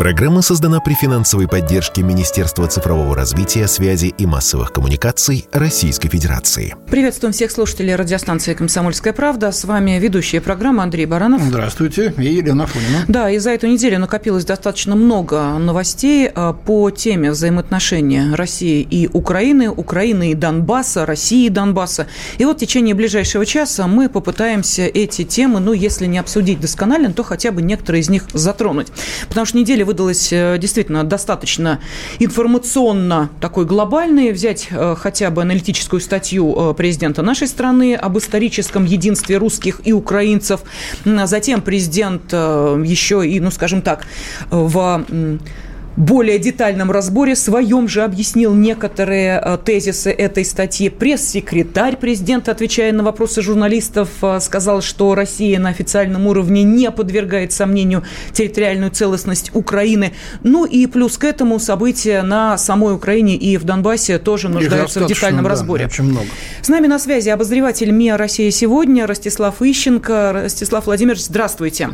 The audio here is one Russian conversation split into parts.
Программа создана при финансовой поддержке Министерства цифрового развития, связи и массовых коммуникаций Российской Федерации. Приветствуем всех слушателей радиостанции «Комсомольская правда». С вами ведущая программы Андрей Баранов. Здравствуйте. И Елена Фонина. Да, и за эту неделю накопилось достаточно много новостей а, по теме взаимоотношения России и Украины, Украины и Донбасса, России и Донбасса. И вот в течение ближайшего часа мы попытаемся эти темы, ну, если не обсудить досконально, то хотя бы некоторые из них затронуть. Потому что неделя выдалась э, действительно достаточно информационно такой глобальной. Взять э, хотя бы аналитическую статью э, президента нашей страны об историческом единстве русских и украинцев. Затем президент еще и, ну, скажем так, в более детальном разборе своем же объяснил некоторые э, тезисы этой статьи. Пресс-секретарь президента, отвечая на вопросы журналистов, э, сказал, что Россия на официальном уровне не подвергает сомнению территориальную целостность Украины. Ну и плюс к этому события на самой Украине и в Донбассе тоже нуждаются в детальном да, разборе. Очень много. С нами на связи обозреватель МИА «Россия сегодня» Ростислав Ищенко. Ростислав Владимирович, здравствуйте.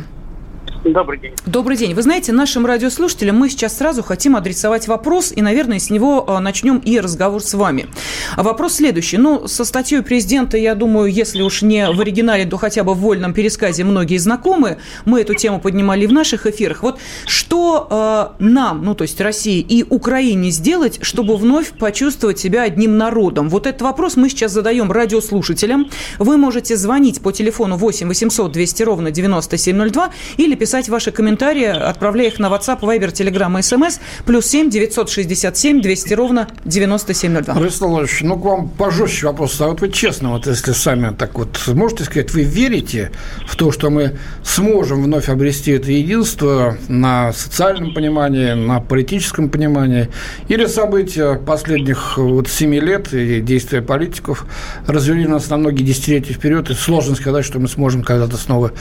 Добрый день. Добрый день. Вы знаете, нашим радиослушателям мы сейчас сразу хотим адресовать вопрос, и, наверное, с него а, начнем и разговор с вами. А вопрос следующий. Ну, со статьей президента, я думаю, если уж не в оригинале, то хотя бы в вольном пересказе многие знакомы. Мы эту тему поднимали в наших эфирах. Вот что э, нам, ну, то есть России и Украине сделать, чтобы вновь почувствовать себя одним народом? Вот этот вопрос мы сейчас задаем радиослушателям. Вы можете звонить по телефону 8 800 200 ровно 9702 или писать писать ваши комментарии, отправляя их на WhatsApp, Viber, Telegram и SMS, плюс 7 967 200 ровно 9702. Ростислав Владимирович, ну к вам пожестче вопрос. А вот вы честно, вот если сами так вот можете сказать, вы верите в то, что мы сможем вновь обрести это единство на социальном понимании, на политическом понимании, или события последних вот семи лет и действия политиков развели нас на многие десятилетия вперед, и сложно сказать, что мы сможем когда-то снова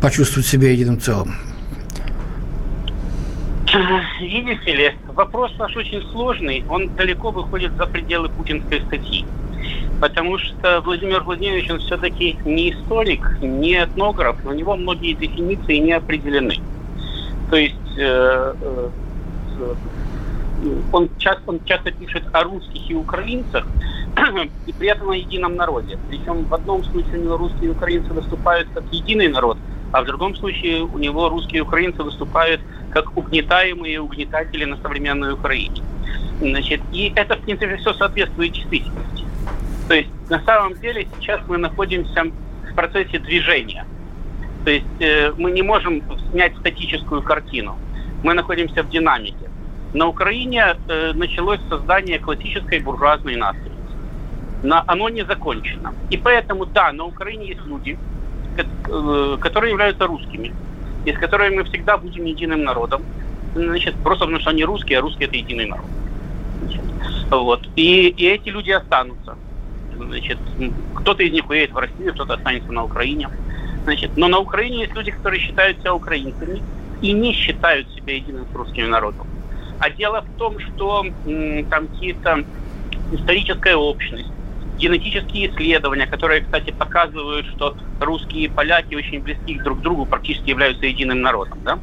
почувствовать себя единым целым. Видите ли, вопрос наш очень сложный, он далеко выходит за пределы путинской статьи. Потому что Владимир Владимирович, он все-таки не историк, не этнограф, у него многие дефиниции не определены. То есть э, э, он, часто, он часто пишет о русских и украинцах, и при этом о едином народе. Причем в одном случае у него русские и украинцы выступают как единый народ, а в другом случае у него русские и украинцы выступают как угнетаемые угнетатели на современной Украине. Значит, и это, в принципе, все соответствует действительности. То есть, на самом деле, сейчас мы находимся в процессе движения. То есть, э, мы не можем снять статическую картину. Мы находимся в динамике. На Украине э, началось создание классической буржуазной нации. Но оно не закончено. И поэтому, да, на Украине есть люди, э, которые являются русскими и с которыми мы всегда будем единым народом. Значит, просто потому что они русские, а русские это единый народ. Вот. И, и эти люди останутся. Значит, кто-то из них уедет в Россию, кто-то останется на Украине. Значит, но на Украине есть люди, которые считают себя украинцами и не считают себя единым с русским народом. А дело в том, что м, там какие-то историческая общность, генетические исследования, которые, кстати, показывают, что русские и поляки очень близки друг к другу, практически являются единым народом. Да?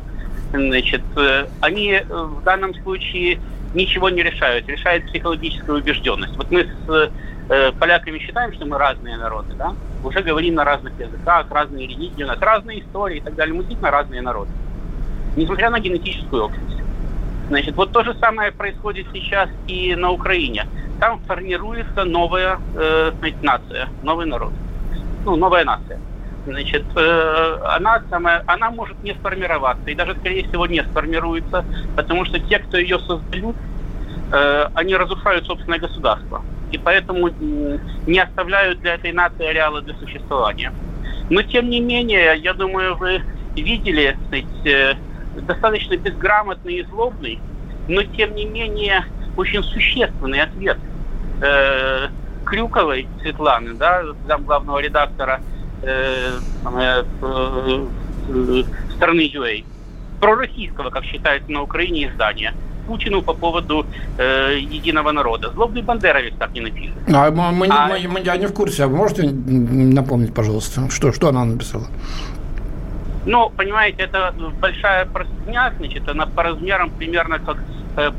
Значит, э, они э, в данном случае ничего не решают, решает психологическая убежденность. Вот мы с э, поляками считаем, что мы разные народы, да? уже говорим на разных языках, разные религии, у нас разные истории и так далее. Мы действительно разные народы, несмотря на генетическую общность. Значит, вот то же самое происходит сейчас и на Украине там формируется новая э, нация, новый народ, ну, новая нация. Значит, э, она, самая, она может не сформироваться, и даже, скорее всего, не сформируется, потому что те, кто ее создают, э, они разрушают собственное государство. И поэтому не оставляют для этой нации ареала для существования. Но, тем не менее, я думаю, вы видели, сказать, э, достаточно безграмотный и злобный, но, тем не менее, очень существенный ответ – Э, Крюковой Светланы, да, зам главного редактора э, э, э, страны UA, пророссийского, как считается на Украине, издания, Путину по поводу э, единого народа. Злобный бандеровец так не напишет. А мы, а... мы, мы, я не в курсе. А вы можете напомнить, пожалуйста, что, что она написала? Ну, понимаете, это большая простыня, значит, она по размерам примерно как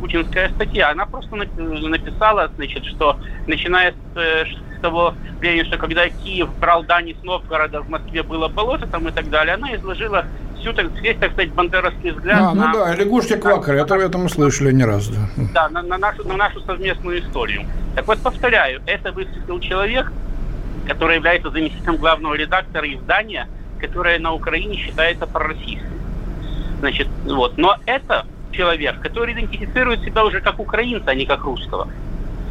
путинская статья. Она просто написала, значит, что начиная с, э, с того времени, что когда Киев брал дани с Новгорода, в Москве было болото там и так далее, она изложила всю, так, весь, так сказать, бандеровский взгляд. А, ну на, да, лягушки квакали, это, это мы слышали не раз, да. Да, на, на, нашу, на нашу совместную историю. Так вот, повторяю, это выступил человек, который является заместителем главного редактора издания – которая на Украине считается пророссийской. Значит, вот. Но это человек, который идентифицирует себя уже как украинца, а не как русского.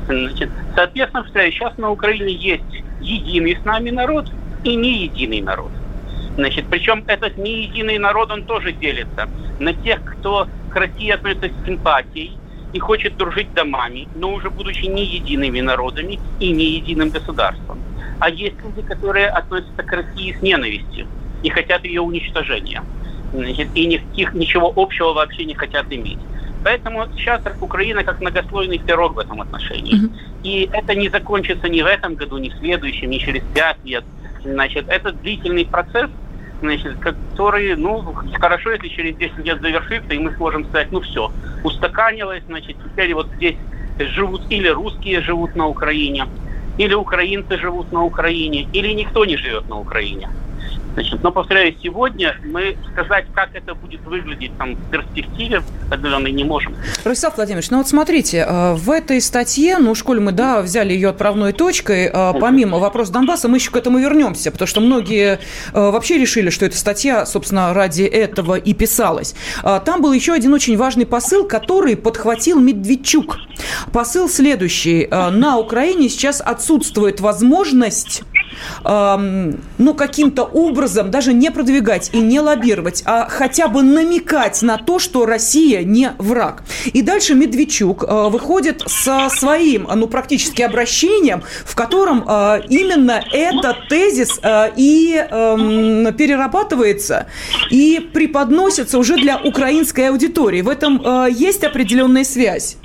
Значит, соответственно, сейчас на Украине есть единый с нами народ и не единый народ. Значит, причем этот не единый народ, он тоже делится на тех, кто к России относится с симпатией и хочет дружить домами, но уже будучи не едиными народами и не единым государством. А есть люди, которые относятся к России с ненавистью и хотят ее уничтожения. Значит, и никаких, ничего общего вообще не хотят иметь. Поэтому сейчас Украина как многослойный пирог в этом отношении. Mm-hmm. И это не закончится ни в этом году, ни в следующем, ни через пять лет. Значит, это длительный процесс, значит, который, ну, хорошо, если через 10 лет завершится, и мы сможем сказать, ну все, устаканилось, значит, теперь вот здесь живут или русские живут на Украине, или украинцы живут на Украине, или никто не живет на Украине. Значит, но, повторяю, сегодня мы сказать, как это будет выглядеть там, в перспективе, определенной не можем. Рустав Владимирович, ну вот смотрите, э, в этой статье, ну, школе мы, да, взяли ее отправной точкой, э, помимо вопроса Донбасса, мы еще к этому вернемся, потому что многие э, вообще решили, что эта статья, собственно, ради этого и писалась. Там был еще один очень важный посыл, который подхватил Медведчук. Посыл следующий. На Украине сейчас отсутствует возможность ну, каким-то образом даже не продвигать и не лоббировать, а хотя бы намекать на то, что Россия не враг. И дальше Медведчук э, выходит со своим, ну, практически обращением, в котором э, именно этот тезис э, и эм, перерабатывается и преподносится уже для украинской аудитории. В этом есть определенная связь.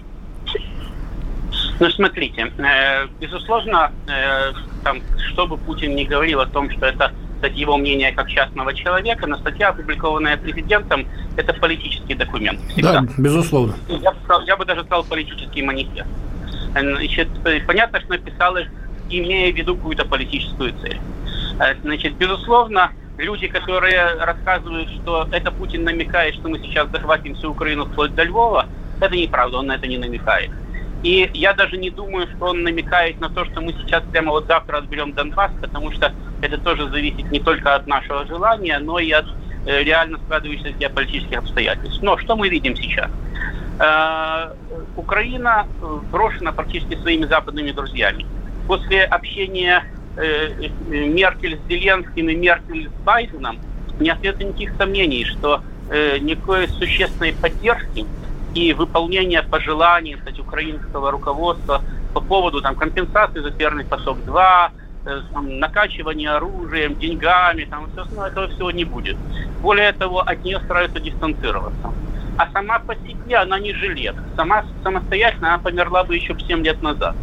Ну, смотрите, э, безусловно, э, там, что бы Путин не говорил о том, что это кстати, его мнение как частного человека, но статья, опубликованная президентом, это политический документ. Всегда. Да, безусловно. Я, я бы даже сказал политический манифест. Значит, понятно, что написалось, имея в виду какую-то политическую цель. Э, значит, безусловно, люди, которые рассказывают, что это Путин намекает, что мы сейчас захватим всю Украину вплоть до Львова, это неправда, он на это не намекает. И я даже не думаю, что он намекает на то, что мы сейчас прямо вот завтра отберем Донбасс, потому что это тоже зависит не только от нашего желания, но и от э, реально складывающихся геополитических обстоятельств. Но что мы видим сейчас? Э, Украина э, брошена практически своими западными друзьями. После общения Меркель с Зеленским и Меркель с Байденом не остается никаких сомнений, что никакой существенной поддержки и выполнение пожеланий кстати, украинского руководства по поводу там, компенсации за Северный поток-2, э, накачивания оружием, деньгами, там, все остальное, этого всего не будет. Более того, от нее стараются дистанцироваться. А сама по себе она не жилет. Сама самостоятельно она померла бы еще 7 лет назад.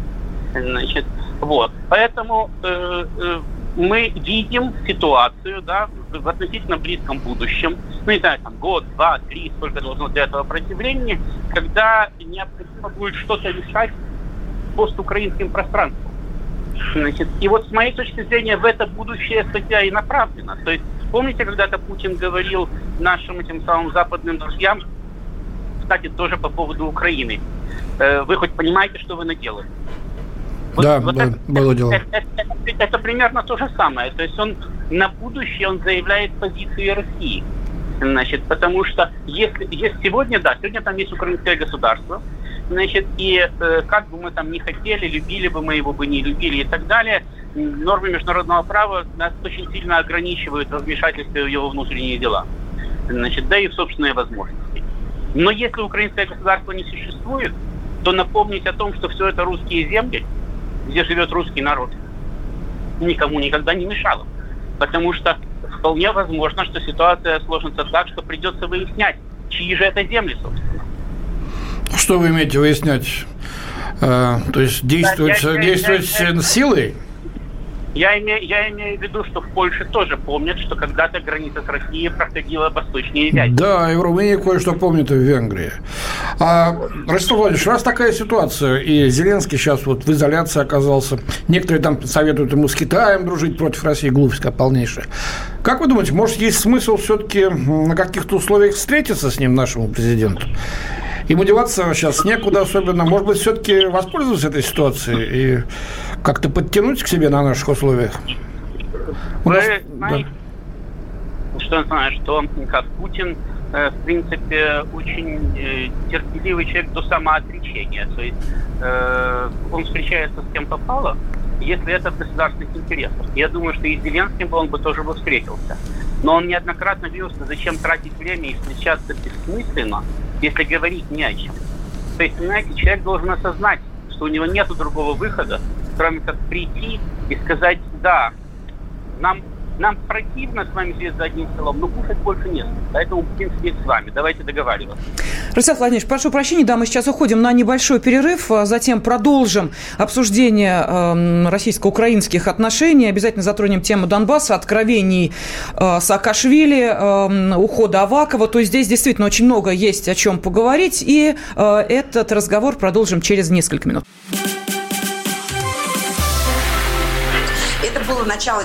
Значит, вот. Поэтому э, э, мы видим ситуацию, да, в относительно близком будущем, ну, не знаю, там, год, два, три, сколько должно для этого пройти времени, когда необходимо будет что-то решать постукраинским пространством. Значит, и вот с моей точки зрения в это будущее статья и направлена. То есть помните, когда-то Путин говорил нашим этим самым западным друзьям, кстати, тоже по поводу Украины, э, вы хоть понимаете, что вы наделали? Вот, да, вот это, было дело. Это, это, это, это примерно то же самое. То есть он на будущее он заявляет позиции России. Значит, потому что если, если сегодня, да, сегодня там есть украинское государство, значит, и э, как бы мы там не хотели, любили бы мы его бы не любили и так далее, нормы международного права нас очень сильно ограничивают в вмешательстве в его внутренние дела. Значит, да и в собственные возможности. Но если украинское государство не существует, то напомнить о том, что все это русские земли, где живет русский народ, никому никогда не мешало. Потому что вполне возможно, что ситуация сложится так, что придется выяснять, чьи же это земли, собственно. Что вы имеете выяснять? Э, то есть действовать, я, действовать я, я, силой? Я имею, я имею в виду, что в Польше тоже помнят, что когда-то граница с Россией проходила восточнее Вятки. Да, и в Румынии кое-что помнят и в Венгрии. А, Ростов Владимирович, раз такая ситуация, и Зеленский сейчас вот в изоляции оказался, некоторые там советуют ему с Китаем дружить против России, глупость полнейшая. Как вы думаете, может, есть смысл все-таки на каких-то условиях встретиться с ним, нашему президенту? Ему деваться сейчас некуда особенно. Может быть, все-таки воспользоваться этой ситуацией и как-то подтянуть к себе на наших условиях? У нас... знаете, да. что знаю, что как Путин э, в принципе, очень э, терпеливый человек до самоотречения. То есть э, он встречается с кем попало, если это в государственных интересах. Я думаю, что и с Зеленским он бы тоже бы встретился. Но он неоднократно говорил, что зачем тратить время и встречаться бессмысленно, если говорить не о чем. То есть, понимаете, человек должен осознать, что у него нет другого выхода, кроме как прийти и сказать, да, нам, нам противно с вами сидеть за одним столом, но кушать больше нет. Поэтому будем сидеть с вами. Давайте договариваться. Рустам Владимирович, прошу прощения, да, мы сейчас уходим на небольшой перерыв, а затем продолжим обсуждение э, российско-украинских отношений, обязательно затронем тему Донбасса, откровений э, Саакашвили, э, ухода Авакова, то есть здесь действительно очень много есть о чем поговорить, и э, этот разговор продолжим через несколько минут. было начало.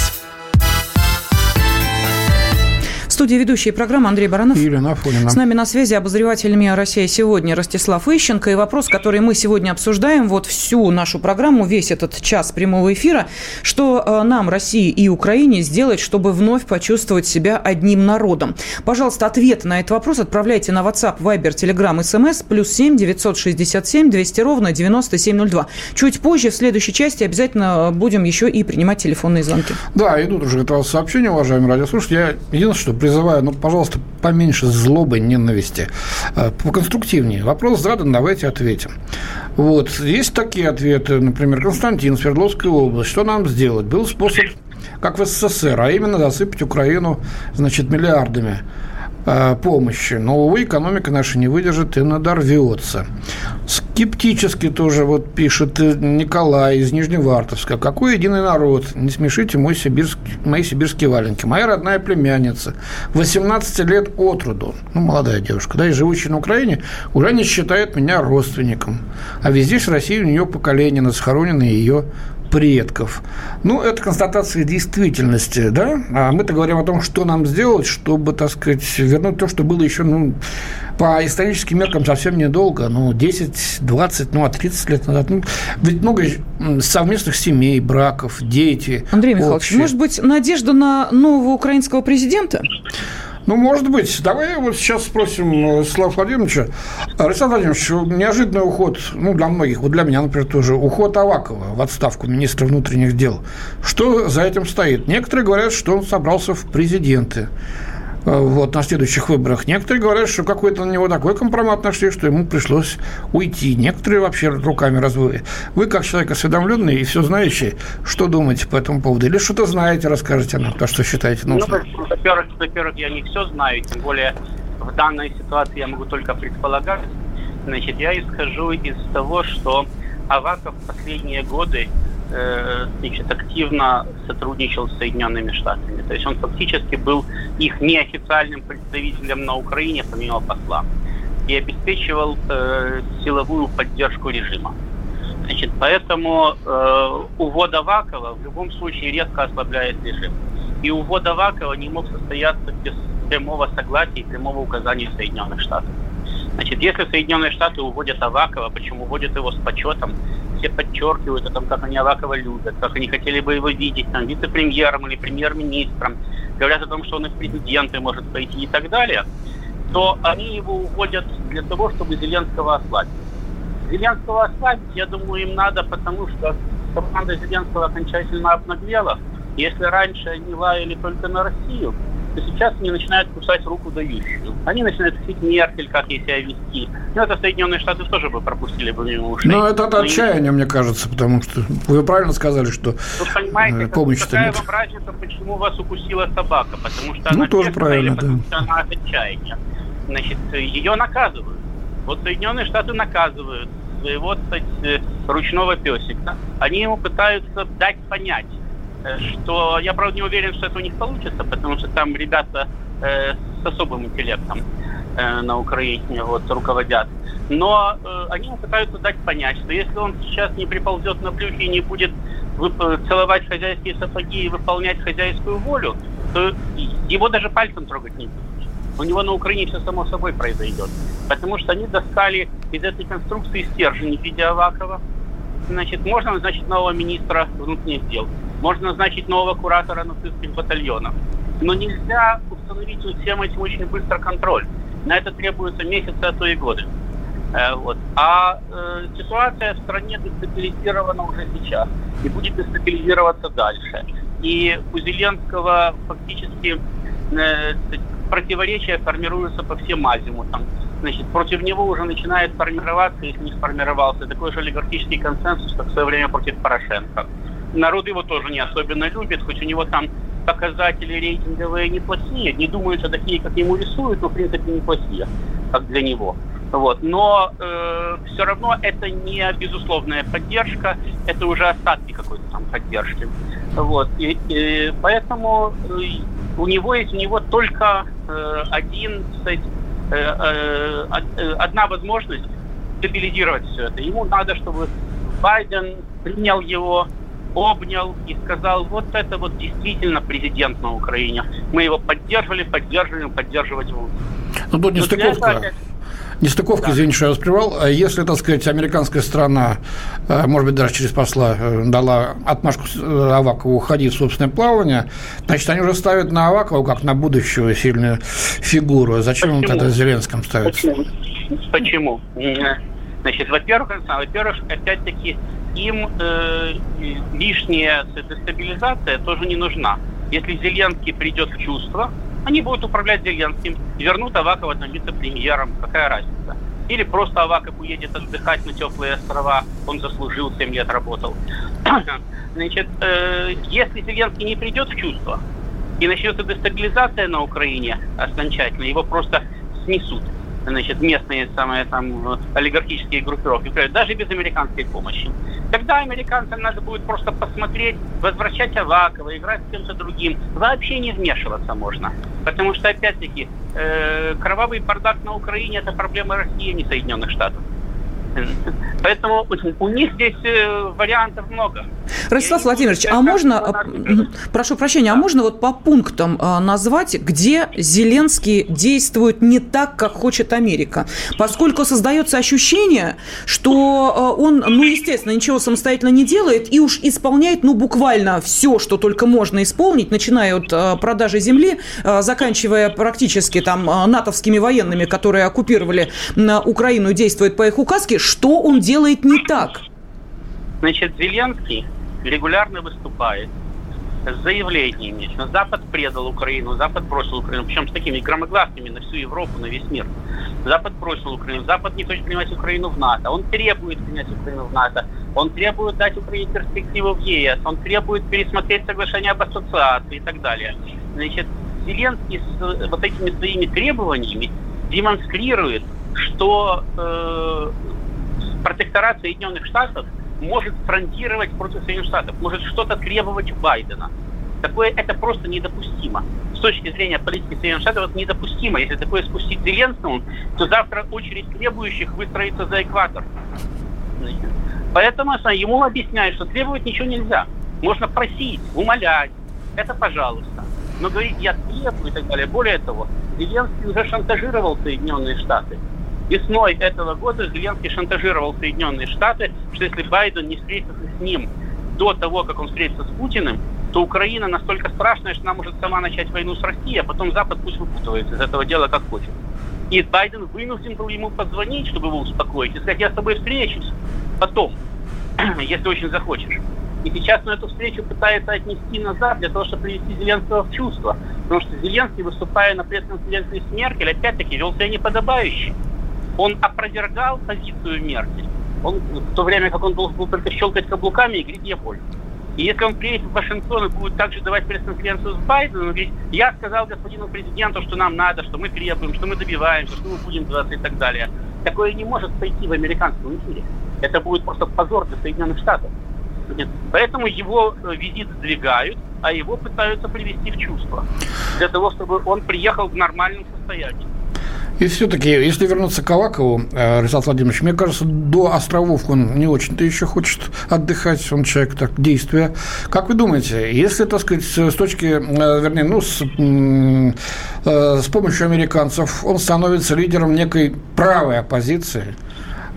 студии ведущие программы Андрей Баранов. И Елена Афонина. С нами на связи обозреватель МИА «Россия сегодня» Ростислав Ищенко. И вопрос, который мы сегодня обсуждаем, вот всю нашу программу, весь этот час прямого эфира, что э, нам, России и Украине, сделать, чтобы вновь почувствовать себя одним народом. Пожалуйста, ответ на этот вопрос отправляйте на WhatsApp, Viber, Telegram, SMS, плюс 7 967 200 ровно 9702. Чуть позже, в следующей части, обязательно будем еще и принимать телефонные звонки. Да, идут уже от вас сообщения, уважаемые радиослушатели. Я единственное, что призываю, ну, пожалуйста, поменьше злобы, ненависти, э, поконструктивнее. Вопрос задан, давайте ответим. Вот, есть такие ответы, например, Константин, Свердловская область, что нам сделать? Был способ, как в СССР, а именно засыпать Украину, значит, миллиардами. Э, помощи. Но, увы, экономика наша не выдержит и надорвется. Скептически тоже вот пишет Николай из Нижневартовска. Какой единый народ? Не смешите мой сибирский, мои сибирские валенки. Моя родная племянница, 18 лет от роду, ну, молодая девушка, да, и живущая на Украине, уже не считает меня родственником. А везде России у нее поколение, на ее предков. Ну, это констатация действительности, да? А мы-то говорим о том, что нам сделать, чтобы, так сказать, вернуть то, что было еще, ну, по историческим меркам совсем недолго, ну, 10, 20, ну, а 30 лет назад. Ну, ведь много совместных семей, браков, дети. Андрей Михайлович, общие. может быть, надежда на нового украинского президента? Ну, может быть. Давай вот сейчас спросим э, Слава Владимировича. Александр Владимирович, неожиданный уход, ну, для многих, вот для меня, например, тоже, уход Авакова в отставку министра внутренних дел. Что за этим стоит? Некоторые говорят, что он собрался в президенты. Э, вот, на следующих выборах. Некоторые говорят, что какой-то на него такой компромат нашли, что ему пришлось уйти. Некоторые вообще руками разводят. Вы, как человек осведомленный и все знающий, что думаете по этому поводу? Или что-то знаете, расскажите нам, то, что считаете нужным? Ну, во-первых, во-первых, я не все знаю, тем более в данной ситуации я могу только предполагать. Значит, я исхожу из того, что Аваков в последние годы значит, активно сотрудничал с Соединенными Штатами. То есть он фактически был их неофициальным представителем на Украине, помимо посла, и обеспечивал э, силовую поддержку режима. Значит, поэтому э, увод Авакова в любом случае резко ослабляет режим. И увод Авакова не мог состояться без прямого согласия и прямого указания Соединенных Штатов. Значит, если Соединенные Штаты уводят Авакова, почему уводят его с почетом, все подчеркивают о том, как они Авакова любят, как они хотели бы его видеть там вице-премьером или премьер-министром, говорят о том, что он и в президенты может пойти и так далее, то они его уводят для того, чтобы Зеленского ослабить. Зеленского ослабить, я думаю, им надо, потому что команда Зеленского окончательно обнаглела. Если раньше они лаяли только на Россию, то сейчас они начинают кусать руку дающую. Они начинают просить Меркель, как ей себя вести. Ну, это Соединенные Штаты тоже бы пропустили бы мимо ушей. Ну, это от отчаяния, мне кажется, потому что вы правильно сказали, что понимаете, э, помощи-то нет. вам разница, почему вас укусила собака? Потому что Ну, она тоже правильно, или потому да. что она от отчаяния? Значит, ее наказывают. Вот Соединенные Штаты наказывают своего, кстати, ручного песика. Они ему пытаются дать понять, что я, правда, не уверен, что это у них получится, потому что там ребята э, с особым интеллектом э, на Украине вот, руководят. Но э, они пытаются дать понять, что если он сейчас не приползет на брюхе и не будет вып- целовать хозяйские сапоги и выполнять хозяйскую волю, то его даже пальцем трогать не будут. У него на Украине все само собой произойдет. Потому что они достали из этой конструкции стержень в Авакова. Значит, можно назначить нового министра внутренних дел. Можно назначить нового куратора нацистских батальонов. Но нельзя установить над всем этим очень быстро контроль. На это требуются месяцы, а то и годы. Э, вот. А э, ситуация в стране дестабилизирована уже сейчас и будет дестабилизироваться дальше. И у Зеленского фактически э, противоречия формируются по всем азимутам. Значит, против него уже начинает формироваться, если не сформировался, такой же олигархический консенсус, как в свое время против Порошенко. Народ его тоже не особенно любит, хоть у него там показатели рейтинговые неплохие, не думаю, что такие, как ему рисуют, но в принципе неплохие, как для него. Вот. Но э, все равно это не безусловная поддержка, это уже остатки какой-то там поддержки. Вот. И, и поэтому э, у него есть у него только э, один, кстати, одна возможность стабилизировать все это. Ему надо, чтобы Байден принял его, обнял и сказал, вот это вот действительно президент на Украине. Мы его поддерживали, поддерживаем, поддерживать будем. Ну, тут Но для нестыковка. этого Нестыковка, Да. извините, что я вас прервал. А Если, так сказать, американская страна, э, может быть, даже через посла э, дала отмашку э, Авакову уходить в собственное плавание, значит, они уже ставят на Авакова как на будущего сильную фигуру. Зачем им Почему? тогда Зеленским ставить? Почему? Значит, во-первых, Александр, во-первых, опять-таки, им э, лишняя дестабилизация тоже не нужна. Если Зеленский придет в чувство, они будут управлять Зеленским, вернут Авакова там вице-премьером, какая разница. Или просто Аваков уедет отдыхать на теплые острова, он заслужил, 7 лет работал. Значит, э, если Зеленский не придет в чувство, и начнется дестабилизация на Украине окончательно, его просто снесут. Значит, местные самые там олигархические группировки, даже без американской помощи. Тогда американцам надо будет просто посмотреть, возвращать Авакова, играть с кем-то другим. Вообще не вмешиваться можно. Потому что, опять-таки, э, кровавый бардак на Украине это проблема России, а не Соединенных Штатов. Поэтому у них здесь э, вариантов много. Ростислав Владимирович, а можно, прошу прощения, а можно вот по пунктам э, назвать, где Зеленский действует не так, как хочет Америка? Поскольку создается ощущение, что э, он, ну, естественно, ничего самостоятельно не делает и уж исполняет, ну, буквально все, что только можно исполнить, начиная от э, продажи земли, заканчивая практически там натовскими военными, которые оккупировали Украину и действуют по их указке, что он делает не так? Значит, Зеленский регулярно выступает с заявлениями, что Запад предал Украину, Запад бросил Украину, причем с такими громогласными на всю Европу, на весь мир. Запад бросил Украину, Запад не хочет принимать Украину в НАТО, он требует принять Украину в НАТО, он требует дать Украине перспективу в ЕС, он требует пересмотреть соглашение об ассоциации и так далее. Значит, Зеленский с вот этими своими требованиями демонстрирует, что э, протекторат Соединенных Штатов может фронтировать против Соединенных Штатов, может что-то требовать у Байдена. Такое это просто недопустимо. С точки зрения политики Соединенных Штатов это недопустимо. Если такое спустить Зеленскому, то завтра очередь требующих выстроится за экватор. Поэтому ему объясняют, что требовать ничего нельзя. Можно просить, умолять. Это пожалуйста. Но говорить, я требую и так далее. Более того, Зеленский уже шантажировал Соединенные Штаты. Весной этого года Зеленский шантажировал Соединенные Штаты, что если Байден не встретится с ним до того, как он встретится с Путиным, то Украина настолько страшная, что она может сама начать войну с Россией, а потом Запад пусть выпутывается из этого дела как хочет. И Байден вынужден был ему позвонить, чтобы его успокоить, и сказать, я с тобой встречусь потом, если очень захочешь. И сейчас на эту встречу пытается отнести назад для того, чтобы привести Зеленского в чувство. Потому что Зеленский, выступая на пресс-конференции с Меркель, опять-таки вел себя неподобающе. Он опровергал позицию Меркель. Он, в то время как он должен был только щелкать каблуками и говорить «я понял». И если он приедет в Вашингтон и будет также давать пресс-конференцию с Байденом, говорить, я сказал господину президенту, что нам надо, что мы требуем, что мы добиваемся, что мы будем делать и так далее. Такое не может пойти в американском эфире. Это будет просто позор для Соединенных Штатов. Поэтому его э, визит сдвигают, а его пытаются привести в чувство. Для того, чтобы он приехал в нормальном состоянии. И все-таки, если вернуться к Авакову, э, Александр Владимирович, мне кажется, до островов он не очень-то еще хочет отдыхать, он человек так действия. Как вы думаете, если, так сказать, с точки, э, вернее, ну, с, с помощью американцев он становится лидером некой правой оппозиции,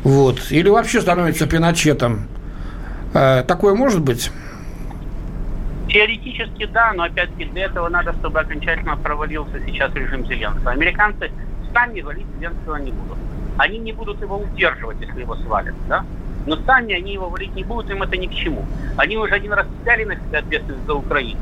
вот, или вообще становится пиночетом, Э, такое может быть? Теоретически да, но опять-таки для этого надо, чтобы окончательно провалился сейчас режим Зеленского. Американцы сами валить Зеленского не будут. Они не будут его удерживать, если его свалят, да? Но сами они его валить не будут, им это ни к чему. Они уже один раз взяли на себя ответственность за Украину.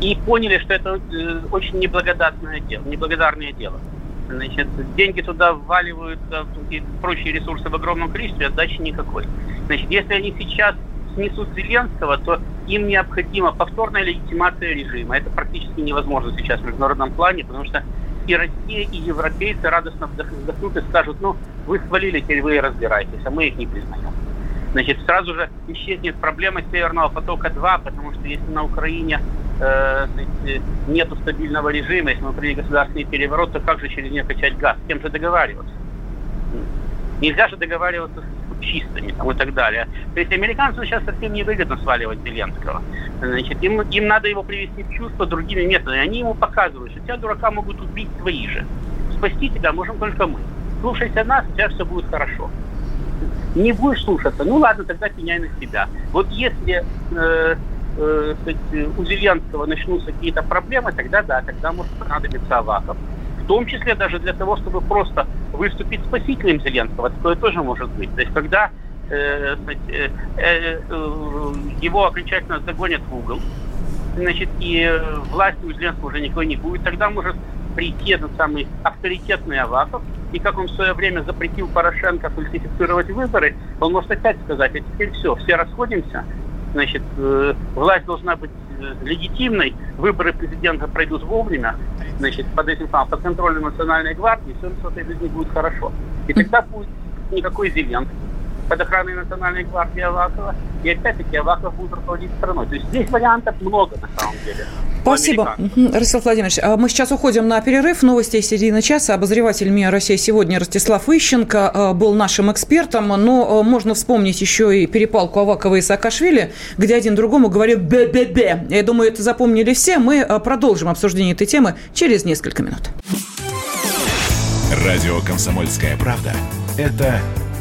И поняли, что это э, очень неблагодарное дело, неблагодарное дело. Значит, деньги туда вваливаются и прочие ресурсы в огромном количестве, отдачи никакой. Значит, если они сейчас снесут Зеленского, то им необходима повторная легитимация режима. Это практически невозможно сейчас в международном плане, потому что и Россия, и европейцы радостно вздохнут и скажут, ну, вы свалили, теперь вы и разбирайтесь, а мы их не признаем. Значит, сразу же исчезнет проблема Северного потока-2, потому что если на Украине э, нету стабильного режима, если мы приняли государственный переворот, то как же через нее качать газ? С кем же договариваться? Нельзя же договариваться чистыми там, и так далее. То есть американцам сейчас совсем невыгодно сваливать Зеленского. Значит, им, им надо его привести в чувство другими методами. Они ему показывают, что тебя, дурака, могут убить твои же. Спасти тебя можем только мы. Слушайся нас, у тебя все будет хорошо. Не будешь слушаться, ну ладно, тогда пеняй на себя. Вот если э, э, у Зеленского начнутся какие-то проблемы, тогда да, тогда может понадобиться Аваков. В том числе даже для того, чтобы просто выступить спасителем Зеленского, такое тоже может быть. То есть когда э, э, э, э, его окончательно загонят в угол, значит, и власти у Зеленского уже никакой не будет, тогда может прийти этот самый авторитетный Аваков, и как он в свое время запретил Порошенко фальсифицировать выборы, он может опять сказать, а теперь все, все расходимся, значит, э, власть должна быть легитимной, выборы президента пройдут вовремя, значит, под этим самым, под контролем Национальной гвардии, все в этой жизни будет хорошо. И тогда будет никакой Зеленский под охраной Национальной гвардии Авакова, и опять-таки Аваков будет руководить страной. То есть здесь вариантов много на самом деле. Спасибо, Ростислав Владимирович. А мы сейчас уходим на перерыв. Новости середины часа. Обозреватель МИА Россия сегодня Ростислав Ищенко а, был нашим экспертом, но а, можно вспомнить еще и перепалку Авакова и Саакашвили, где один другому говорил «бе-бе-бе». Я думаю, это запомнили все. Мы продолжим обсуждение этой темы через несколько минут. Радио «Комсомольская правда» – это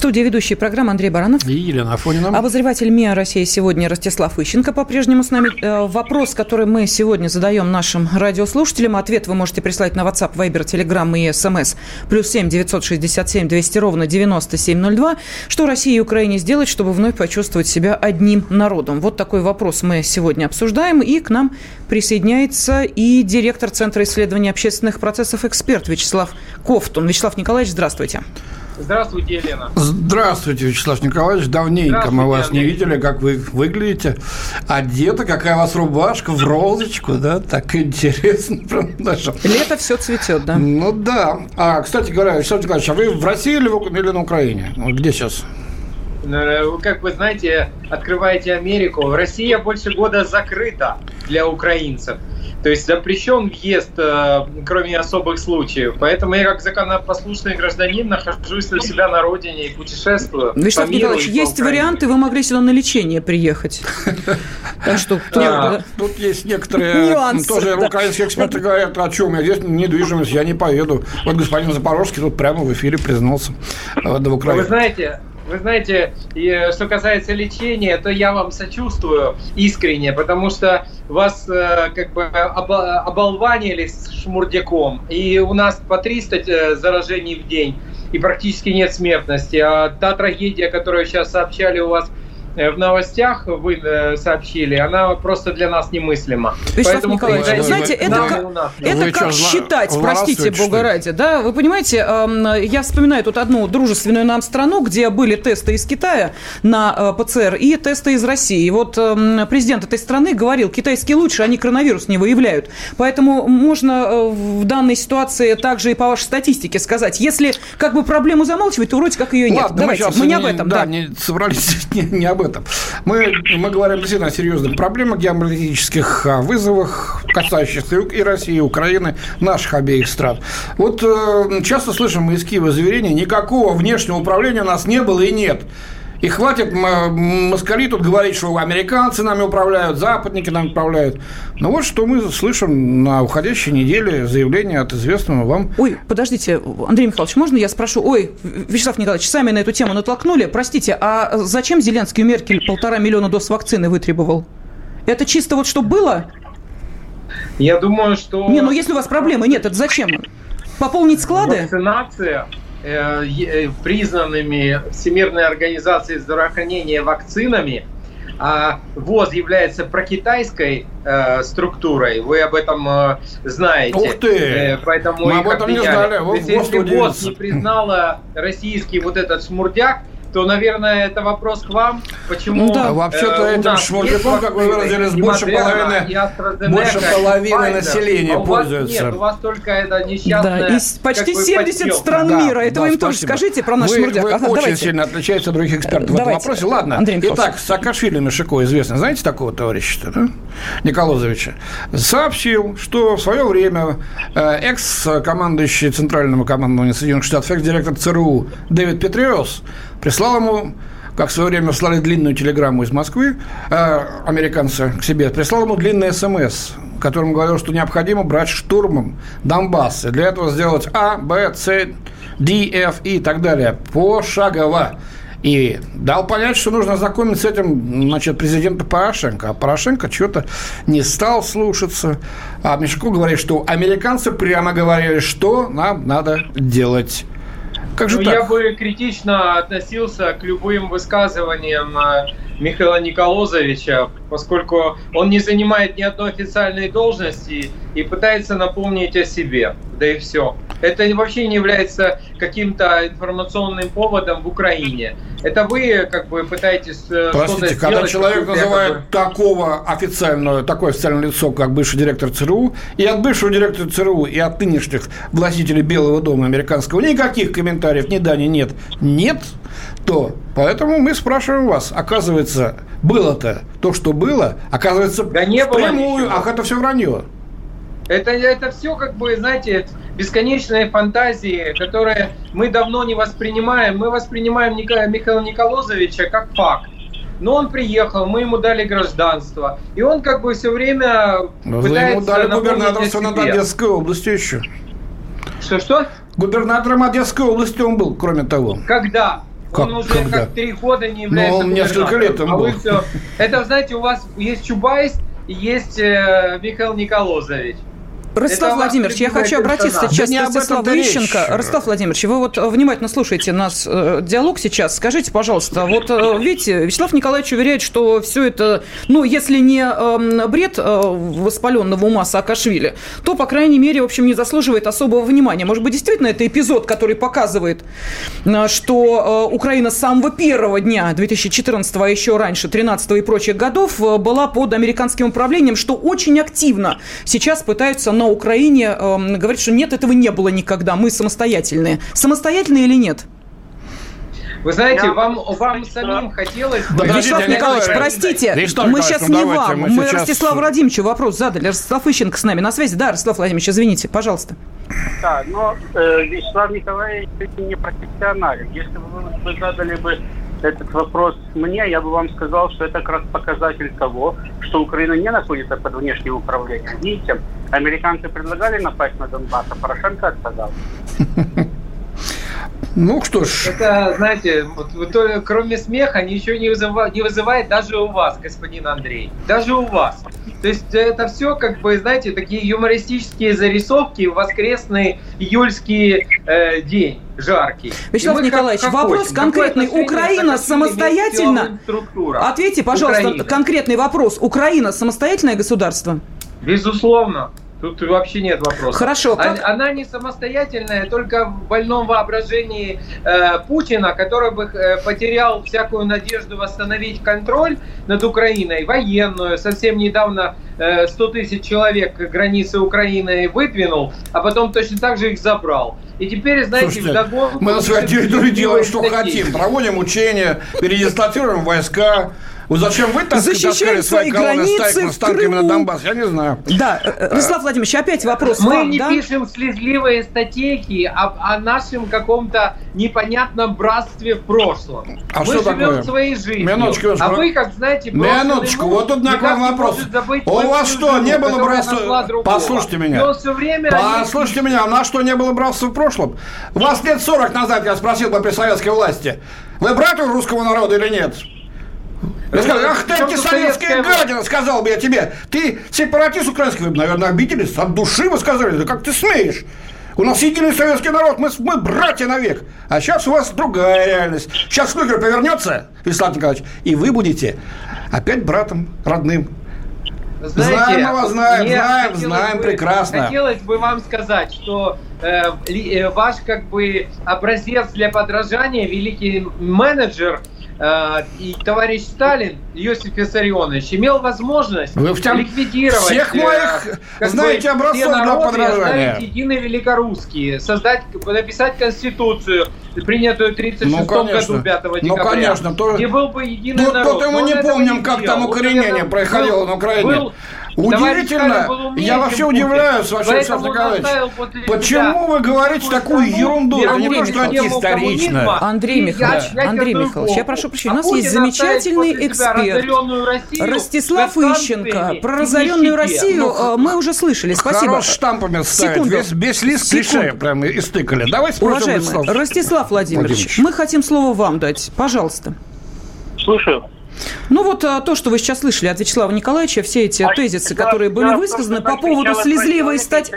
Студии ведущий программы Андрей Баранов. И Елена Афонина. Обозреватель МИА России сегодня Ростислав Ищенко по-прежнему с нами. Э, вопрос, который мы сегодня задаем нашим радиослушателям. Ответ вы можете прислать на WhatsApp, Viber, Telegram и SMS. Плюс 7 967 200 ровно 9702. Что России и Украине сделать, чтобы вновь почувствовать себя одним народом? Вот такой вопрос мы сегодня обсуждаем. И к нам присоединяется и директор Центра исследования общественных процессов «Эксперт» Вячеслав Кофтун. Вячеслав Николаевич, здравствуйте. Здравствуйте, Елена. Здравствуйте, Вячеслав Николаевич. Давненько мы вас не видели, как вы выглядите. Одета, какая у вас рубашка, в розочку, да? Так интересно. Прям даже. Лето все цветет, да? Ну да. А, кстати говоря, Вячеслав Николаевич, а вы в России или, в, или на Украине? Где сейчас? Вы, как вы знаете, открываете Америку. Россия больше года закрыта для украинцев. То есть запрещен въезд, э, кроме особых случаев. Поэтому я как законопослушный гражданин нахожусь у себя на родине и путешествую. Вячеслав по миру Николаевич, и по есть Украине. варианты, вы могли сюда на лечение приехать. Так что. Тут есть некоторые Нюансы, тоже украинские эксперты говорят, о чем я здесь недвижимость, я не поеду. Вот господин Запорожский тут прямо в эфире признался да, в Вы знаете, вы знаете, э, что касается лечения, то я вам сочувствую искренне, потому что вас э, как бы оболванили с шмурдяком, и у нас по 300 э, заражений в день, и практически нет смертности. А та трагедия, которую сейчас сообщали у вас в новостях, вы э, сообщили, она просто для нас немыслима. Вячеслав Поэтому Николаевич, приезжайте знаете, это нам как- Это вы как считать, простите, злорадствуете, что бога ли? ради, да? Вы понимаете, эм, я вспоминаю тут одну дружественную нам страну, где были тесты из Китая на э, ПЦР и тесты из России. И вот эм, президент этой страны говорил, китайские лучше, они коронавирус не выявляют. Поэтому можно э, в данной ситуации также и по вашей статистике сказать, если как бы проблему замалчивать, то вроде как ее нет. Ладно, Давайте, мы, мы, не об этом, да. да. не собрались не, не об этом. Мы, мы говорим действительно о серьезных проблемах геополитических вызовах, касающихся и России, и Украины, наших обеих стран. Вот э, часто слышим мы из Киева заверения, никакого внешнего управления у нас не было и нет. И хватит москали тут говорить, что американцы нами управляют, западники нами управляют. Ну вот что мы слышим на уходящей неделе заявление от известного вам Ой, подождите, Андрей Михайлович, можно я спрошу? Ой, Вячеслав Николаевич, сами на эту тему натолкнули. Простите, а зачем Зеленский у Меркель полтора миллиона доз вакцины вытребовал? Это чисто вот что было? Я думаю, что... Не, ну если у вас проблемы нет, это зачем? Пополнить склады? Вакцинация признанными Всемирной организацией здравоохранения вакцинами, а ВОЗ является прокитайской э, структурой, вы об этом э, знаете. Ух ты! Э, поэтому Мы их об этом не обменяли. знали. Вот если ВОЗ не признала российский вот этот шмурдяк, то, наверное, это вопрос к вам. Почему Ну да. А вообще-то э, этим шмурдяком, как вы выразились, больше половины- больше половины Pfizer. населения а пользуются. Нет, у вас только это несчастное... Да, и почти как бы, 70 подделка. стран Да, мира. Это да, вы им тоже спасибо. скажите про наш вы, шмурдяк. Вы Ага, очень давайте. сильно отличаетесь от других экспертов в этом Давайте. вопросе. Ладно. Андрей Михайлович. Итак, Саакашвили Мишико, известно, знаете такого товарища, да? Николозовича, сообщил, что в свое время э, экс-командующий Центрального командования Соединенных Штатов, экс-директор ЦРУ Дэвид Петриос прислал ему как в свое время слали длинную телеграмму из Москвы, э, американцы к себе, прислал ему длинный СМС, в котором говорил, что необходимо брать штурмом Донбасс. И для этого сделать А, Б, С, Д, Ф и так далее. Пошагово. И дал понять, что нужно знакомить с этим значит, президента Порошенко. А Порошенко что-то не стал слушаться. А Мишко говорит, что американцы прямо говорили, что нам надо делать. Как же Ну, так? я бы критично относился к любым высказываниям э, Михаила Николозовича, поскольку он не занимает ни одной официальной должности и пытается напомнить о себе. Да и все. Это вообще не является каким-то информационным поводом в Украине. Это вы как бы пытаетесь э, Простите, когда сделать, человек называет якобы- такого официального, такое официальное лицо, как бывший директор ЦРУ, и от бывшего директора ЦРУ, и от нынешних властителей Белого дома американского никаких комментариев ни да, ни нет, нет, то поэтому мы спрашиваем вас, оказывается, было-то то, что было, оказывается, Да не впрямую, ах, это все вранье. Это, это все, как бы, знаете, бесконечные фантазии, которые мы давно не воспринимаем. Мы воспринимаем Ника- Михаила Николозовича как факт. Но он приехал, мы ему дали гражданство. И он как бы все время Вы пытается ему дали губернаторство над. Одесской областью еще. Что-что? Губернатором Одесской области он был, кроме того. Когда? Как- он уже когда? как три года не является он несколько лет там а вы был. всё- Это, знаете, у вас есть Чубайс есть э, Михаил Николозович. Ростислав Это Владимирович, я хочу обратиться сейчас Да к Ростиславу. Ищенко. Ростислав Владимирович, вы вот э, внимательно слушаете нас, э, диалог сейчас. Скажите, пожалуйста, вот э, видите, Вячеслав Николаевич уверяет, что все это, ну, если не э, бред э, воспаленного ума Саакашвили, то, по крайней мере, в общем, не заслуживает особого внимания. Может быть, действительно, это эпизод, который показывает, э, что э, Украина с самого первого дня 2014, а еще раньше, 13 и прочих годов, э, была под американским управлением, что очень активно сейчас пытаются на Украине э, говорить, что нет, этого не было никогда, мы самостоятельные. Самостоятельные или нет? Вы знаете, Я вам, вам самим хотелось бы... Да, Вячеслав Николаевич, Николаевич. простите, Вячеслав мы Николаевич, сейчас ну не давайте, вам, мы мы сейчас- Ростиславу Владимировичу вопрос задали. Ростислав Ищенко с нами на связи. Да, Ростислав Владимирович, извините, пожалуйста. Да, но э, Вячеслав Николаевич не профессионален. Если бы вы, вы задали бы этот вопрос мне, я бы вам сказал, что это как раз показатель того, что Украина не находится под внешним управлением. Видите, американцы предлагали напасть на Донбасс, а Порошенко отказал. Ну что ж, Это, знаете, вот, вот кроме смеха ничего не вызывает, не вызывает даже у вас, господин Андрей. Даже у вас. То есть это все, как бы, знаете, такие юмористические зарисовки в воскресный июльский э, день, жаркий. Вячеслав И Николаевич, как вопрос конкретный. Украина самостоятельно? Ответьте, пожалуйста, Украины. конкретный вопрос. Украина самостоятельное государство? Безусловно. Тут вообще нет вопроса. Хорошо, как- Она, не самостоятельная, только в больном воображении э, Путина, который бы э, потерял всякую надежду восстановить контроль над Украиной, военную. Совсем недавно э, 100 тысяч человек границы Украины выдвинул, а потом точно так же их забрал. И теперь, знаете, Слушайте, вдогонку... мы на своей территории делаем, что хотим. Проводим учения, передислоцируем войска. Вот зачем вы так Защищаем таскали свои границы с танками на Крыму. Донбасс? Я не знаю. Да, э, Ростислав Владимирович, опять вопрос Мы вам, не да? пишем слезливые статейки о, о нашем каком-то непонятном братстве в прошлом. А мы что живем такое? своей жизнью. Минуточку, а вы, как знаете, Минуточку, муж вот тут на к вам вопрос. У вас что, жену, не было братства? Послушайте меня. Послушайте меня, у нас что, не было братства в прошлом? Вас лет 40 назад я спросил бы при советской власти. Вы брат у русского народа или нет? Сказал, ах ты антисоветская советская гадина, сказал бы я тебе. Ты сепаратист украинский, вы бы, наверное, обиделись. От души вы сказали, да как ты смеешь? У нас единый советский народ, мы, мы братья навек. А сейчас у вас другая реальность. Сейчас Флюгер повернется, Вячеслав Николаевич, и вы будете опять братом родным. Знаем мы вас, знаем, знаем, знаем бы- прекрасно. Хотелось бы вам сказать, что э, э, ваш как бы образец для подражания, великий менеджер и товарищ Сталин, Иосиф Виссарионович, имел возможность Вы ликвидировать всех э, моих, знаете, бы, образцов все для народы подражания. оставить единый великорусский, создать, написать конституцию, принятую в 1936 Ну, конечно. году 5 Ну, декабря, конечно, то- где был бы единый Ну, народ. Но мы не помним, не как сделал. там укоренение этого происходило был- на Украине. был- Удивительно. Я вообще удивляюсь, вообще, Александр Николаевич. Почему вы говорите такую ерунду? Это не то, что антиисторично. Андрей Михайлович, Андрей. Михайлович, я прошу прощения, у нас есть замечательный эксперт. Ростислав Ищенко. Про разоренную. Россию Ну, э, мы уже слышали. Спасибо. Хорош штампами. Секунду. Весь, весь лист клише прям истыкали. Давайте спросим Уважаемый Ростислав Владимирович. мы хотим слово вам дать. Пожалуйста. Слушаю. Ну вот а, то, что вы сейчас слышали от Вячеслава Николаевича, все эти А, тезисы, да, которые были да, высказаны по поводу слезливой статьи.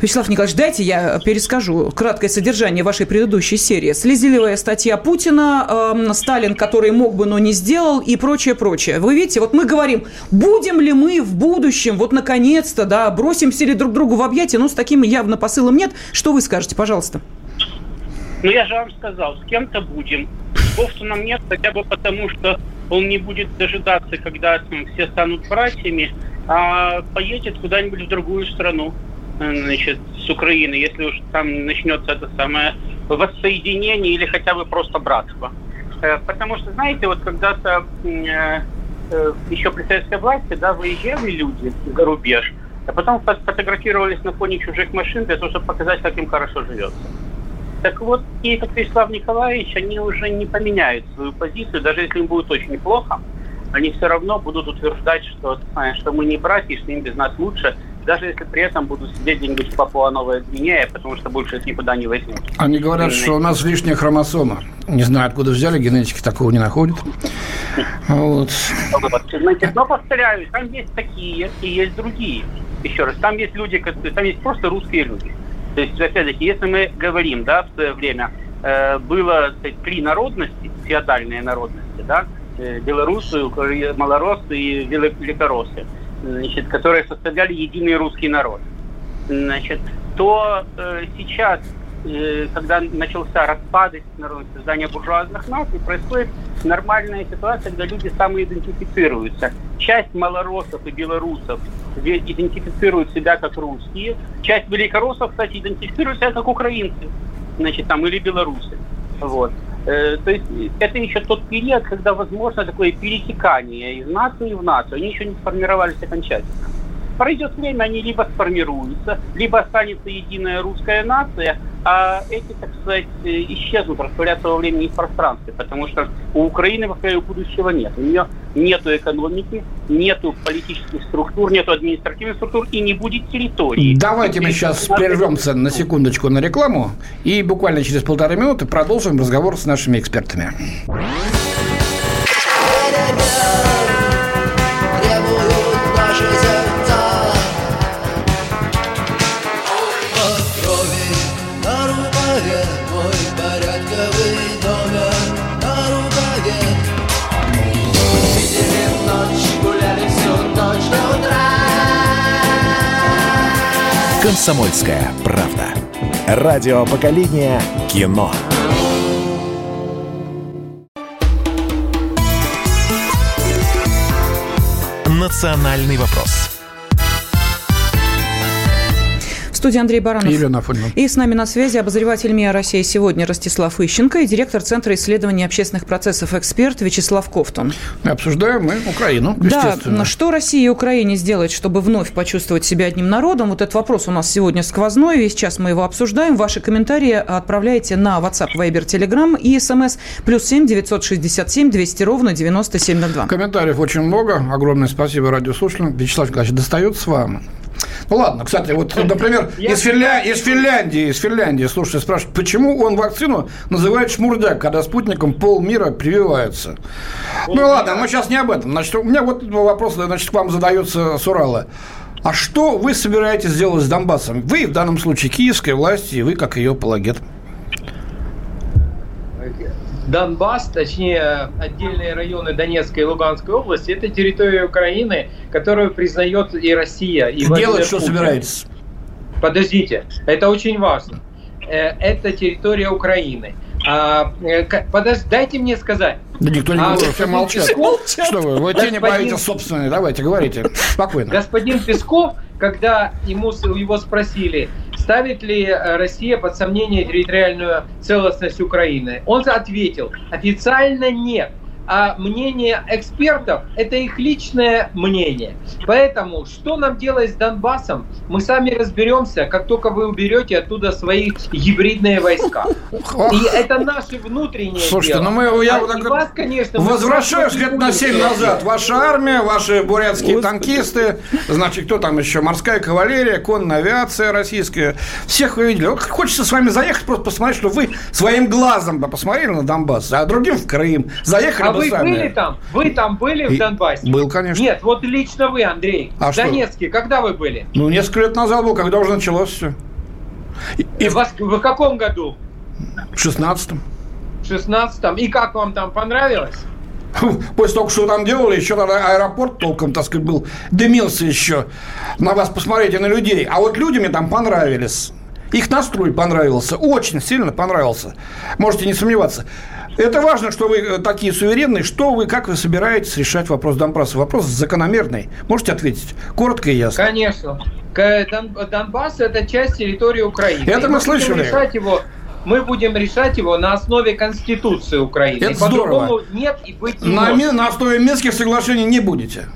Вячеслав Николаевич, дайте я перескажу краткое содержание вашей предыдущей серии. Слезливая статья Путина, эм, Сталин, который мог бы, но не сделал, и прочее, прочее. Вы видите, вот мы говорим, будем ли мы в будущем, вот наконец-то, да, бросимся ли друг другу в объятия, ну, с таким явно посылом нет. Что вы скажете, пожалуйста? Ну, я же вам сказал, с кем-то будем. С Говтуном нет, хотя бы потому, что он не будет дожидаться, когда м, все станут братьями, а поедет куда-нибудь в другую страну, значит, с Украины, если уж там начнется это самое воссоединение или хотя бы просто братство. Э, Потому что, знаете, вот когда-то э, э, еще при советской власти, да, выезжали люди за рубеж, а потом фо- фотографировались на фоне чужих машин для того, чтобы показать, как им хорошо живется. Так вот, и как Вячеслав Николаевич, они уже не поменяют свою позицию, даже если им будет очень плохо, они все равно будут утверждать, что, знаешь, что мы не братья, что им без нас лучше, даже если при этом буду сидеть где-нибудь в Папуа-Новая Гвинея, потому что больше их никуда не возьмут. Они говорят, что у нас лишняя хромосома. Не знаю, откуда взяли, генетики такого не находят. Вот. Знаете, но повторяю, там есть такие и есть другие. Еще раз, там есть люди, там есть просто русские люди. То есть, опять-таки, если мы говорим, да, в свое время э, было так три народности, феодальные народности, да, э, белорусы, малоросы и велик- великороссы, значит, которые составляли единый русский народ. Значит, то э, сейчас, э, когда начался распад создание буржуазных наций, происходит нормальная ситуация, когда люди самоидентифицируются. Часть малоросов и белорусов идентифицируют себя как русские, часть великороссов, кстати, идентифицируют себя как украинцы, значит, там, или белорусы. Вот. Э, То есть это еще тот период, когда возможно такое перетекание из нации в нацию. Они еще не сформировались окончательно. Пройдет время, они либо сформируются, либо останется единая русская нация, а эти, так сказать, э, исчезнут, растворятся во времени и в пространстве, потому что у Украины, повторяю, будущего нет. У нее нету экономики, нету политических структур, нету административных структур и не будет территории. Давайте мы сейчас прервемся на секундочку на рекламу и буквально через полторы минуты продолжим разговор с нашими экспертами. «Комсомольская правда». Радио поколения кино. «Национальный вопрос». Студии Андрей Баранов. Елена Афонина. И с нами на связи обозреватель МИА России сегодня Ростислав Ищенко и директор Центра исследований общественных процессов «Эксперт» Вячеслав Ковтун. Обсуждаем мы Украину, Да, что Россия и Украине сделать, чтобы вновь почувствовать себя одним народом? Вот этот вопрос у нас сегодня сквозной, и сейчас мы его обсуждаем. Ваши комментарии отправляйте на WhatsApp, Viber, Telegram и смс плюс семь девятьсот шестьдесят семь двести ровно девяносто семь ноль два. Комментариев очень много. Огромное спасибо радиослушателям. Вячеслав Николаевич, достается вам? Ну ладно, кстати, вот, например, из, Финля... из Финляндии, из Финляндии, слушайте, спрашивают, почему он вакцину называет шмурдяк, когда спутником полмира прививается? Ну ладно, мы сейчас не об этом. Значит, у меня вот вопрос, значит, к вам задается с Урала. А что вы собираетесь сделать с Донбассом? Вы, в данном случае, киевская власть, и вы, как ее апологет. Донбасс, точнее отдельные районы Донецкой и Луганской области, это территория Украины, которую признает и Россия. И Владимир Делать что Путин. собираетесь? Подождите, это очень важно. Э, Это территория Украины. А, э, подож- дайте мне сказать. Да никто не А, говорит, все господин молчат. Песков- Что вы, вы тени Господин- боитесь собственные, давайте, говорите, спокойно. Господин Песков, когда ему, его спросили, ставит ли э, Россия под сомнение территориальную целостность Украины, он ответил, официально нет. А мнение экспертов – это их личное мнение. Поэтому, что нам делать с Донбассом, мы сами разберемся, как только вы уберете оттуда свои гибридные войска. И это наши внутренние Слушайте, дело. ну мы, я А так вас, конечно, возвращаюсь лет на будем, 7 что назад. Ваша армия, ваши бурятские танкисты, значит, кто там еще, морская кавалерия, конная авиация российская. Всех вы видели. Вот Хочется с вами заехать, просто посмотреть, что вы своим глазом бы посмотрели на Донбасс, а другим в Крым. Заехали А вы сами. были там? Вы там были И- в Донбассе? Был, конечно. Нет, вот лично вы, Андрей. А в что? Донецке, когда вы были? Ну, несколько лет назад был, когда уже началось все. И... Вас, в каком году? В 16-м. В 16-м. И как вам там понравилось? После того, что там делали, еще тогда аэропорт толком, так сказать, был, дымился еще. На вас посмотреть и на людей. А вот люди мне там понравились. Их настрой понравился, очень сильно понравился. Можете не сомневаться. Это важно, что вы э, такие суверенные. Что вы, как вы собираетесь решать вопрос Донбасса? Вопрос закономерный. Можете ответить? Коротко и ясно. Конечно. Донбасс это часть территории Украины. Это мы будем слышали. решать его. Мы будем решать его на основе Конституции Украины. Это И По-другому здорово. нет и быть не На, может. на основе Минских соглашений не будете.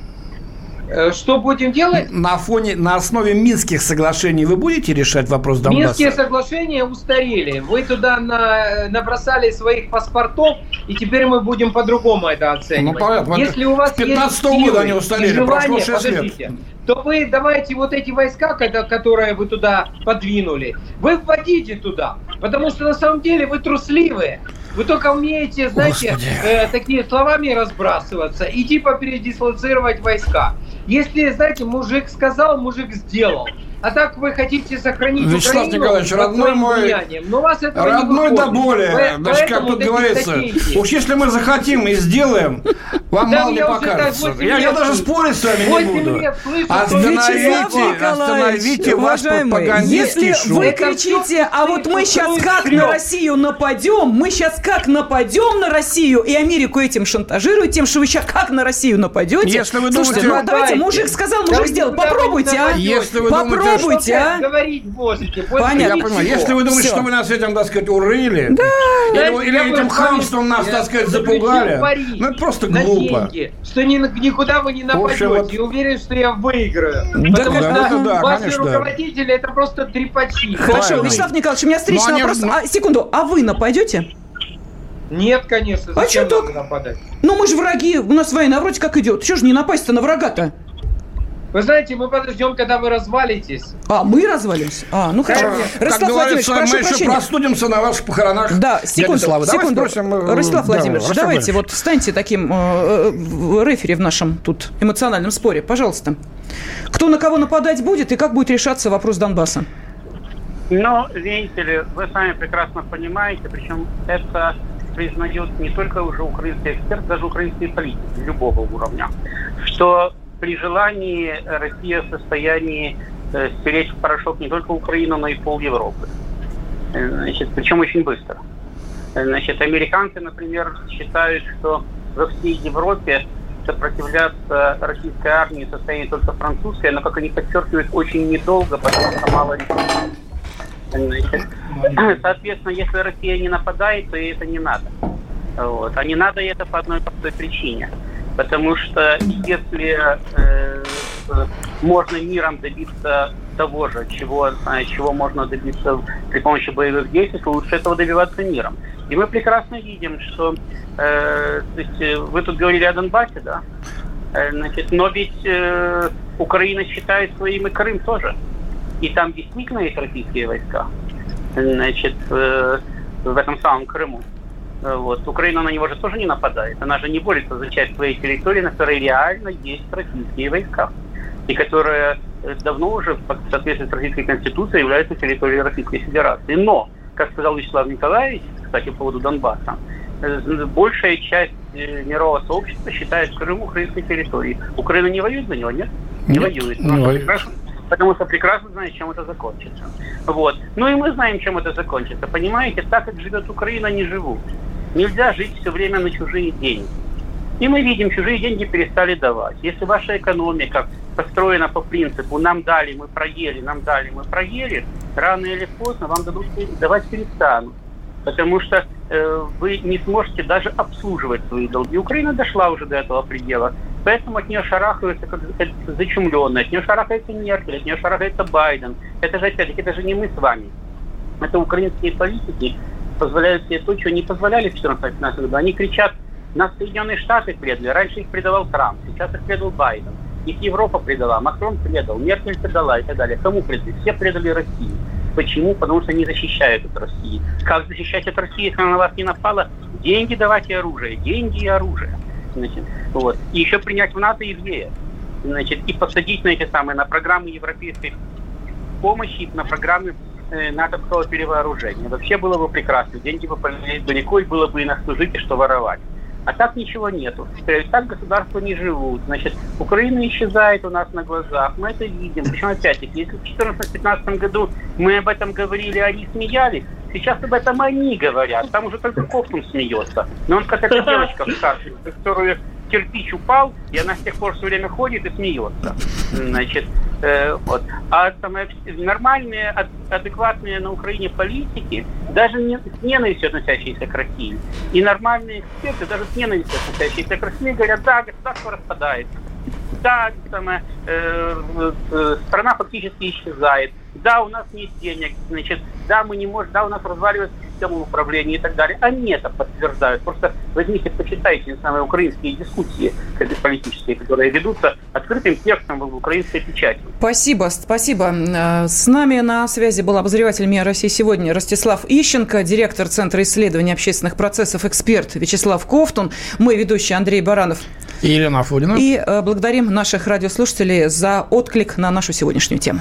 Э, Что будем делать? На фоне, на основе Минских соглашений вы будете решать вопрос Донбасса? Минские соглашения устарели. Вы туда на- набросали своих паспортов, и теперь мы будем по-другому это оценивать. Ну, понятно. Если у вас С 15-го есть года силы они устарели, желание, прошло шесть лет. подождите, то вы давайте вот эти войска, ко- которые вы туда подвинули, вы вводите туда. Потому что на самом деле вы трусливые. Вы только умеете, знаете, Господи. э, такие словами разбрасываться и типа передислоцировать войска. Если, знаете, мужик сказал, мужик сделал. А так вы хотите сохранить Вячеслав Украину Николаевич, родной мой, влиянием. Но вас не Родной до боли. По- Значит, как тут говорится, статейки. уж если мы захотим и сделаем, вам Да мало не покажется. Я, я даже спорить с вами не буду. Остановите, остановите ваш пропагандистский если шум. вы Это кричите, а вот мы сейчас как на. Россию нападем, мы сейчас как нападем на Россию, и Америку этим шантажируют, тем, что вы сейчас как на Россию нападете. Если вы Слушайте, думаете- ну давайте, Давайте. мужик сказал, мужик вы сделал, попробуйте, а. Если вы думаете, Попробуйте, Что а. говорить можете? Понятно. Я понимаю, если вы думаете, Всё. что вы нас этим, так сказать, урыли, Да, или, или я этим хамством нас, я так сказать, запугали, ну это просто на глупо. деньги, что ни, никуда вы не нападете. вот- И уверен, что я выиграю. Да, Потому да, что да, ваши конечно. руководители это просто трепачи. Хорошо, Правильно. Вячеслав Николаевич, у меня встречный они- вопрос. ну- А, секунду, а вы нападете? Нет, конечно. А Зачем нам так? нападать? Ну мы же враги, у нас война вроде как идет. Чего же не напасть-то на врага-то? Вы знаете, мы подождем, когда вы развалитесь. А, мы развалимся? А, ну хорошо. Как Ростислав Владимирович, прошу мы еще прощения. простудимся на ваших похоронах. Да, дяди секунду, секунду. спросим, э, Ростислав да, Владимирович, Ростислав давайте Владимирович. вот станьте таким э, э, рефери в нашем тут эмоциональном споре, пожалуйста. Кто на кого нападать будет и как будет решаться вопрос Донбасса? Но, видите ли, вы сами прекрасно понимаете, причем это признает не только уже украинский эксперт, даже украинские политики любого уровня, что при желании Россия в состоянии э, стереть в порошок не только Украину, но и пол Европы. Э, Значит, причем очень быстро. Э, Значит, американцы, например, считают, что во всей Европе сопротивляться российской армии в состоянии только французская, но, как они подчеркивают, очень недолго, потому что мало. Значит, Соответственно, если Россия не нападает, то ей это не надо. Вот. А не надо это по одной простой причине. Потому что если э, можно миром добиться того же, чего, э, чего можно добиться при помощи боевых действий, то лучше этого добиваться миром. И мы прекрасно видим, что э, то есть, э, вы тут говорили о Донбассе, да? Э, Значит, но ведь э, Украина считает своим и Крым тоже. И там действительно есть российские войска. Значит, э, в этом самом Крыму. Э, Вот. Украина на него же тоже не нападает. Она же не борется за часть своей территории, на которой реально есть российские войска. И которые э, давно уже, в соответствии с Российской Конституцией, являются территорией Российской Федерации. Но, как сказал Вячеслав Николаевич, кстати, по поводу Донбасса, э, большая часть мирового сообщества считает Крым украинской территорией. Украина не воюет за него, нет? Не Нет, воюет. не Потому что воюет. прекрасно- Потому что прекрасно знает, чем это закончится. Вот. Ну и мы знаем, чем это закончится. Понимаете, так как живет Украина, не живут. Нельзя жить все время на чужие деньги. И мы видим, чужие деньги перестали давать. Если ваша экономика построена по принципу «нам дали, мы проели, нам дали, мы проели», рано или поздно вам дадут давать перестанут. Потому что э, вы не сможете даже обслуживать свои долги. Украина дошла уже до этого предела. Поэтому от нее шарахаются как зачумленные. От нее шарахается Меркель, от нее шарахается Байден. Это же опять-таки, это же не мы с вами. Это украинские политики позволяют себе то, что не позволяли в 14-15 году. Они кричат, нас Соединенные Штаты предали. Раньше их предавал Трамп, сейчас их предал Байден. Их Европа предала, Макрон предал, Меркель предала и так далее. Кому предали? Все предали России. Почему? Потому что они защищают от России. Как защищать от России, если она на вас не напала? Деньги давать и оружие. Деньги и оружие. Значит, вот. И еще принять в НАТО еврея. Значит, и посадить на эти самые, на программы европейской помощи, на программы натовского перевооружения. Вообще было бы прекрасно. Деньги бы полились далеко, и было бы и на что жить, и что воровать. А так ничего нету. Э, Так государства не живут. Значит, Украина исчезает у нас на глазах. Мы это видим. Причем, опять-таки, если в 2014-2015 году мы об этом говорили, они смеялись, сейчас об этом они говорят. Там уже только Кофтун смеется. Но он как эта девочка в в которую кирпич упал, и она с тех пор все время ходит и смеется. Значит, э, вот. А самое, нормальные, ад- адекватные на Украине политики, даже не, с ненавистью относящиеся к России, и нормальные эксперты, даже с ненавистью относящиеся к России, говорят, да, государство распадается. да, самое, э, э, страна фактически исчезает, да, у нас нет денег, значит, да, мы не можем, да, у нас разваливается система управления и так далее. Они это подтверждают. Просто возьмите, почитайте самые украинские дискуссии политические, которые ведутся открытым текстом в украинской печати. Спасибо, спасибо. Э, с нами на связи был обозреватель МИА России сегодня Ростислав Ищенко, директор Центра исследований общественных процессов, эксперт Вячеслав Ковтун, мой ведущий Андрей Баранов. И Елена Афудина. И э, благодарим наших радиослушателей за отклик на нашу сегодняшнюю тему.